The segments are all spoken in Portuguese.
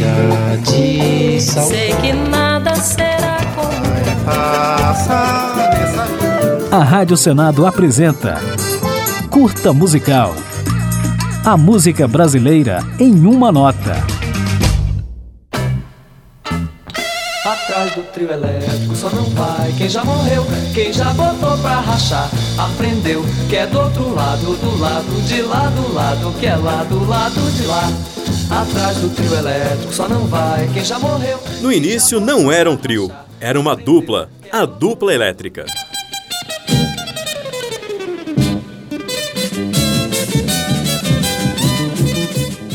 chega de saudade. Sei que nada será como A Rádio Senado apresenta Curta Musical. A música brasileira em uma nota. Atrás do trio elétrico só não vai quem já morreu, quem já botou pra rachar. Aprendeu que é do outro lado, do lado de lá, do lado que é lá, do lado de lá. Atrás do trio elétrico só não vai quem já morreu. No início não era um trio, era uma dupla, a dupla elétrica.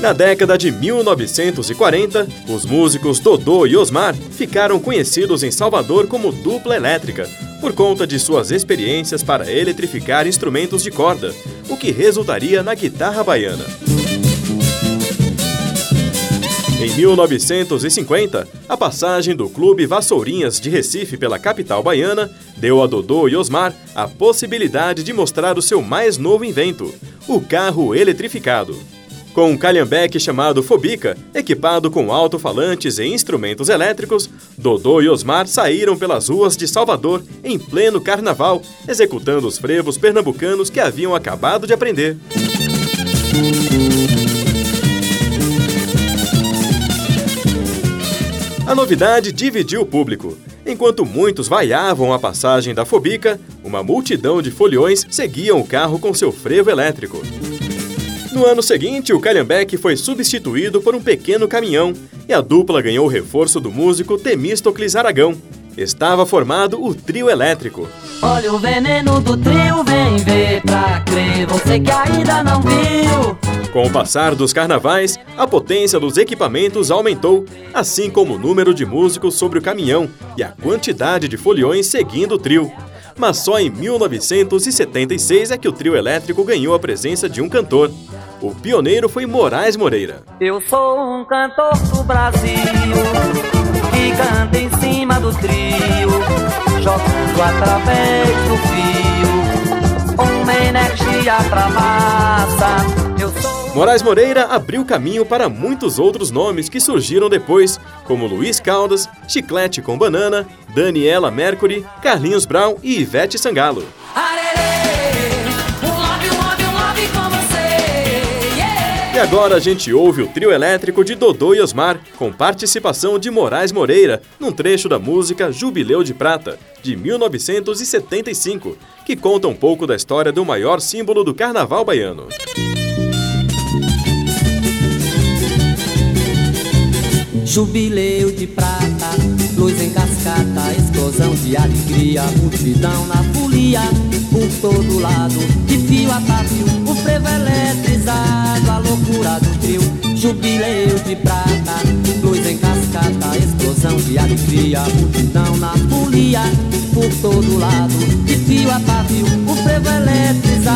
Na década de 1940, os músicos Dodô e Osmar ficaram conhecidos em Salvador como dupla elétrica, por conta de suas experiências para eletrificar instrumentos de corda, o que resultaria na guitarra baiana. Em 1950, a passagem do Clube Vassourinhas de Recife pela capital baiana deu a Dodô e Osmar a possibilidade de mostrar o seu mais novo invento, o carro eletrificado. Com um calhambeque chamado Fobica, equipado com alto-falantes e instrumentos elétricos, Dodô e Osmar saíram pelas ruas de Salvador em pleno carnaval, executando os frevos pernambucanos que haviam acabado de aprender. A novidade dividiu o público. Enquanto muitos vaiavam a passagem da Fobica, uma multidão de foliões seguiam o carro com seu frevo elétrico. No ano seguinte, o Calhambeque foi substituído por um pequeno caminhão e a dupla ganhou o reforço do músico Temístocles Aragão. Estava formado o trio elétrico. Olha o veneno do trio, vem ver pra crer, você que ainda não viu. Com o passar dos carnavais, a potência dos equipamentos aumentou, assim como o número de músicos sobre o caminhão e a quantidade de foliões seguindo o trio. Mas só em 1976 é que o trio elétrico ganhou a presença de um cantor. O pioneiro foi Moraes Moreira. Eu sou um cantor do Brasil que canta em cima do trio, jogando através do fio uma energia pra massa. Moraes Moreira abriu caminho para muitos outros nomes que surgiram depois, como Luiz Caldas, Chiclete com Banana, Daniela Mercury, Carlinhos Brown e Ivete Sangalo. E agora a gente ouve o trio elétrico de Dodô e Osmar, com participação de Moraes Moreira, num trecho da música Jubileu de Prata, de 1975, que conta um pouco da história do maior símbolo do carnaval baiano. Jubileu de prata, luz em cascata, explosão de alegria, multidão na folia, por todo lado, de fio a pavio, o frevo eletrizado, a loucura do trio. Jubileu de prata, luz em cascata, explosão de alegria, multidão na folia, por todo lado, de fio a pavio, o frevo eletrizado,